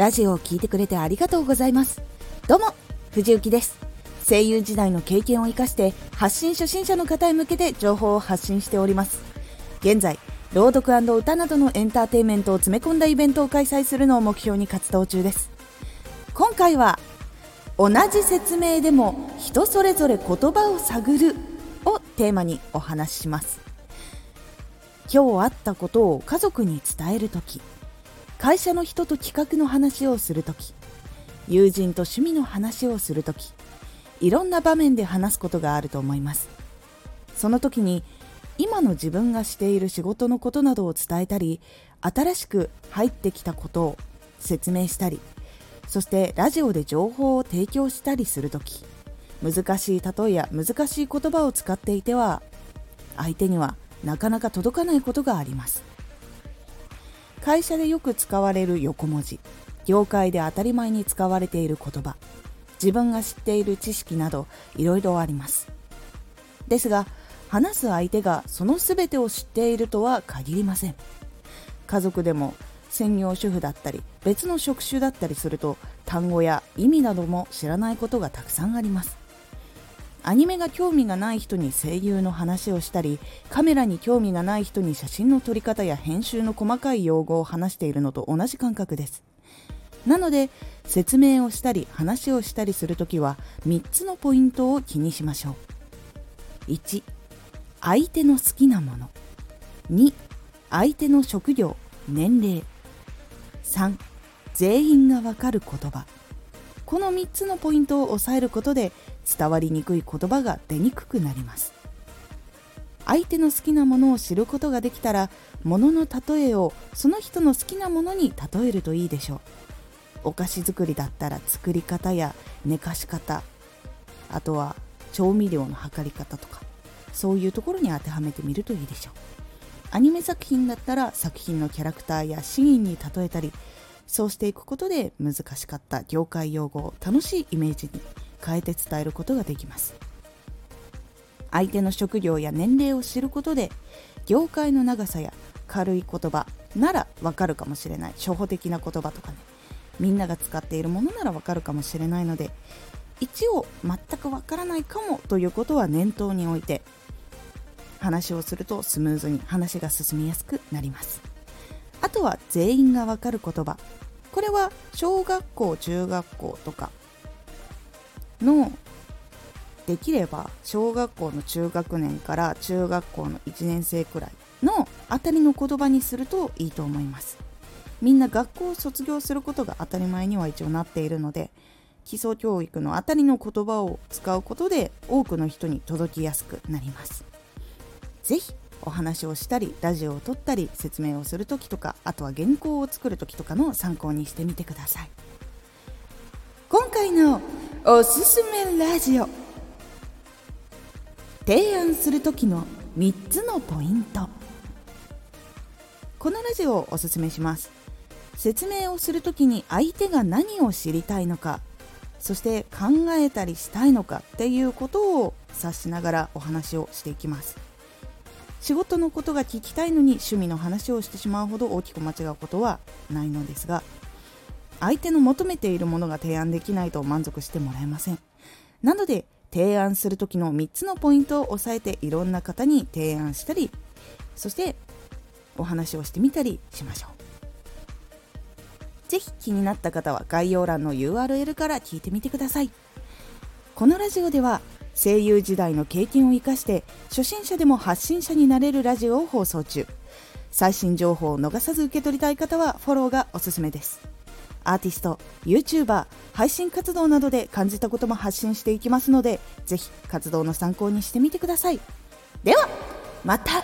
ラジオを聴いてくれてありがとうございます。どうも藤幸です。声優時代の経験を生かして発信初心者の方へ向けて情報を発信しております。現在朗読歌などのエンターテインメントを詰め込んだイベントを開催するのを目標に活動中です。今回は同じ説明でも人それぞれ言葉を探るをテーマにお話しします。今日あったことを家族に伝えるとき会社の人と企画の話をするとき友人と趣味の話をするときいろんな場面で話すことがあると思います。その時に今の自分がしている仕事のことなどを伝えたり新しく入ってきたことを説明したりそしてラジオで情報を提供したりする時難しい例えや難しい言葉を使っていては相手にはなかなか届かないことがあります。会社でよく使われる横文字。業界で当たり前に使われている言葉。自分が知っている知識などいろいろあります。ですが話す相手がその全てを知っているとは限りません。家族でも専業主婦だったり別の職種だったりすると単語や意味なども知らないことがたくさんあります。アニメが興味がない人に声優の話をしたりカメラに興味がない人に写真の撮り方や編集の細かい用語を話しているのと同じ感覚です。なので説明をしたり話をしたりするときは3つのポイントを気にしましょう。1相手の好きなもの。2相手の職業年齢。3全員がわかる言葉。この3つのポイントを押さえることで伝わりにくい言葉が出にくくなります。相手の好きなものを知ることができたら物の例えをその人の好きなものに例えるといいでしょう。お菓子作りだったら作り方や寝かし方あとは調味料の測り方とかそういうところに当てはめてみるといいでしょう。アニメ作品だったら作品のキャラクターやシーンに例えたりそうしていくことで難しかった業界用語を楽しいイメージに変えて伝えることができます。相手の職業や年齢を知ることで業界の長さや軽い言葉ならわかるかもしれない。初歩的な言葉とかね。みんなが使っているものならわかるかもしれないので一応全くわからないかもということは念頭に置いて話をするとスムーズに話が進みやすくなります。あとは全員がわかる言葉。これは小学校中学校とかのできれば小学校の中学年から中学校の1年生くらいのあたりの言葉にするといいと思います。みんな学校を卒業することが当たり前には一応なっているので基礎教育のあたりの言葉を使うことで多くの人に届きやすくなります。是非お話をしたりラジオを撮ったり説明をする時とかあとは原稿を作る時とかの参考にしてみてください。今回のおすすめラジオ。提案する時の3つのポイント。このラジオをおすすめします。説明をする時に相手が何を知りたいのかそして考えたりしたいのかっていうことを察しながらお話をしていきます。仕事のことが聞きたいのに趣味の話をしてしまうほど大きく間違うことはないのですが相手の求めているものが提案できないと満足してもらえません。なので提案する時の3つのポイントを押さえていろんな方に提案したりそしてお話をしてみたりしましょう。ぜひ気になった方は概要欄の URL から聞いてみてください。このラジオでは声優時代の経験を生かして初心者でも発信者になれるラジオを放送中。最新情報を逃さず受け取りたい方はフォローがおすすめです。アーティスト YouTuber 配信活動などで感じたことも発信していきますのでぜひ活動の参考にしてみてください。ではまた。